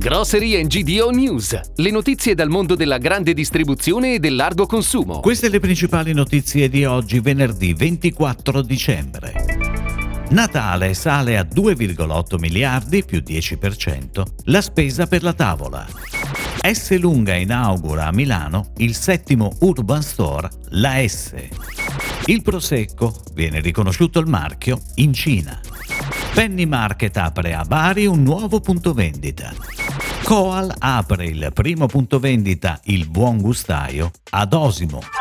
Grocery GDO News, le notizie dal mondo della grande distribuzione e del largo consumo. Queste le principali notizie di oggi, venerdì 24 dicembre. Natale sale a 2,8 miliardi più 10% la spesa per la tavola. S. Lunga inaugura a Milano il settimo Urban Store, la S. Il Prosecco viene riconosciuto il marchio in Cina. Penny Market apre a Bari un nuovo punto vendita. Coal apre il primo punto vendita Il Buon Gustaio ad Osimo.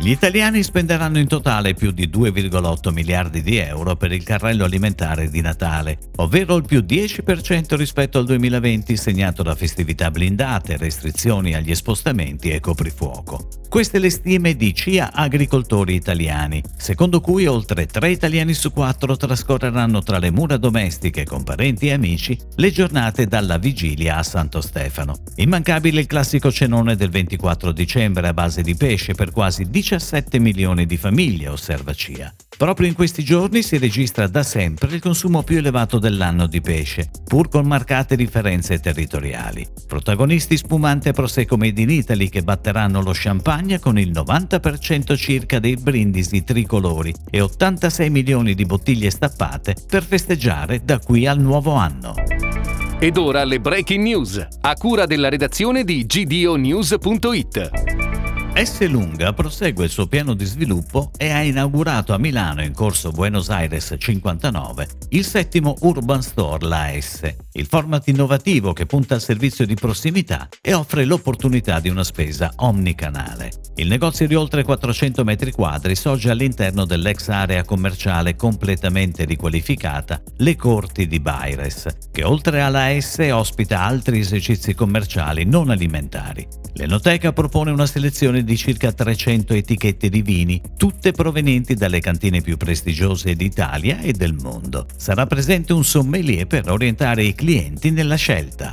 Gli italiani spenderanno in totale più di 2,8 miliardi di euro per il carrello alimentare di Natale, ovvero il più 10% rispetto al 2020 segnato da festività blindate, restrizioni agli spostamenti e coprifuoco. Queste le stime di CIA Agricoltori Italiani, secondo cui oltre 3 italiani su 4 trascorreranno tra le mura domestiche con parenti e amici le giornate dalla vigilia a Santo Stefano. Immancabile il classico cenone del 24 dicembre a base di pesce per quasi 17 milioni di famiglie, osserva CIA. Proprio in questi giorni si registra da sempre il consumo più elevato dell'anno di pesce, pur con marcate differenze territoriali. Protagonisti spumante Prosecco Made in Italy che batteranno lo champagne con il 90% circa dei brindisi tricolori e 86 milioni di bottiglie stappate per festeggiare da qui al nuovo anno. Ed ora le breaking news, a cura della redazione di gdonews.it. S. Lunga prosegue il suo piano di sviluppo e ha inaugurato a Milano in corso Buenos Aires 59 il settimo Urban Store La S, il format innovativo che punta al servizio di prossimità e offre l'opportunità di una spesa omnicanale. Il negozio di oltre 400 metri quadri sorge all'interno dell'ex area commerciale completamente riqualificata Le Corti di Baires, che oltre alla S ospita altri esercizi commerciali non alimentari. L'Enoteca propone una selezione di circa 300 etichette di vini, tutte provenienti dalle cantine più prestigiose d'Italia e del mondo. Sarà presente un sommelier per orientare i clienti nella scelta.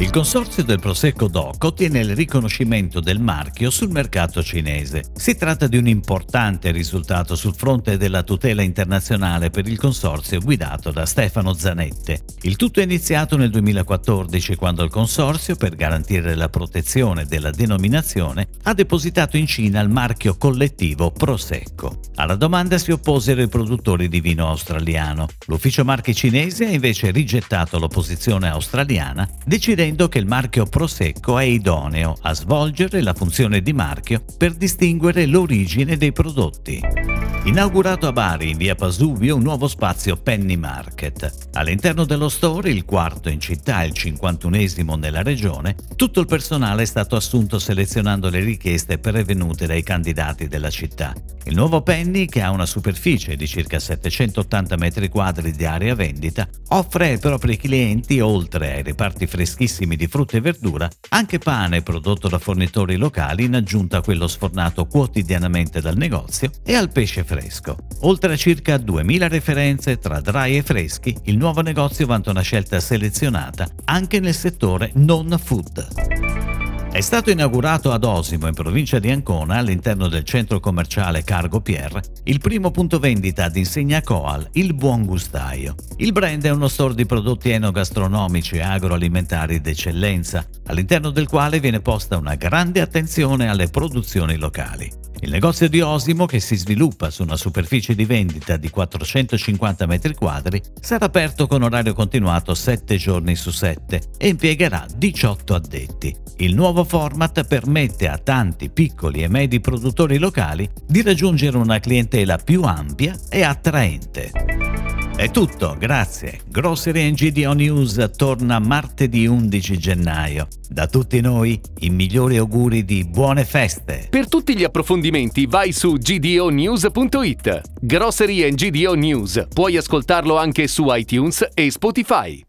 Il consorzio del Prosecco DOC ottiene il riconoscimento del marchio sul mercato cinese. Si tratta di un importante risultato sul fronte della tutela internazionale per il consorzio guidato da Stefano Zanette. Il tutto è iniziato nel 2014 quando il consorzio, per garantire la protezione della denominazione, ha depositato in Cina il marchio collettivo Prosecco. Alla domanda si opposero i produttori di vino australiano. L'ufficio marchi cinese ha invece rigettato l'opposizione australiana, decidendo che il marchio Prosecco è idoneo a svolgere la funzione di marchio per distinguere l'origine dei prodotti. Inaugurato a Bari in via Pasuvio un nuovo spazio Penny Market. All'interno dello store, il quarto in città e il cinquantunesimo nella regione, tutto il personale è stato assunto selezionando le richieste pervenute dai candidati della città. Il nuovo Penny, che ha una superficie di circa 780 metri quadri di area vendita, offre ai propri clienti, oltre ai reparti freschissimi di frutta e verdura, anche pane prodotto da fornitori locali in aggiunta a quello sfornato quotidianamente dal negozio e al pesce fresco. Oltre a circa 2000 referenze tra dry e freschi, il nuovo negozio vanta una scelta selezionata anche nel settore non food. È stato inaugurato ad Osimo, in provincia di Ancona, all'interno del centro commerciale Cargo Pierre, il primo punto vendita ad insegna Coal, il Buon Gustaio. Il brand è uno store di prodotti enogastronomici e agroalimentari d'eccellenza, all'interno del quale viene posta una grande attenzione alle produzioni locali. Il negozio di Osimo, che si sviluppa su una superficie di vendita di 450 metri quadri, sarà aperto con orario continuato 7 giorni su 7 e impiegherà 18 addetti. Il nuovo format permette a tanti piccoli e medi produttori locali di raggiungere una clientela più ampia e attraente. È tutto, grazie. Grocery NGDO News torna martedì 11 gennaio. Da tutti noi i migliori auguri di buone feste. Per tutti gli approfondimenti vai su gdonews.it. Grocery NGDO News. Puoi ascoltarlo anche su iTunes e Spotify.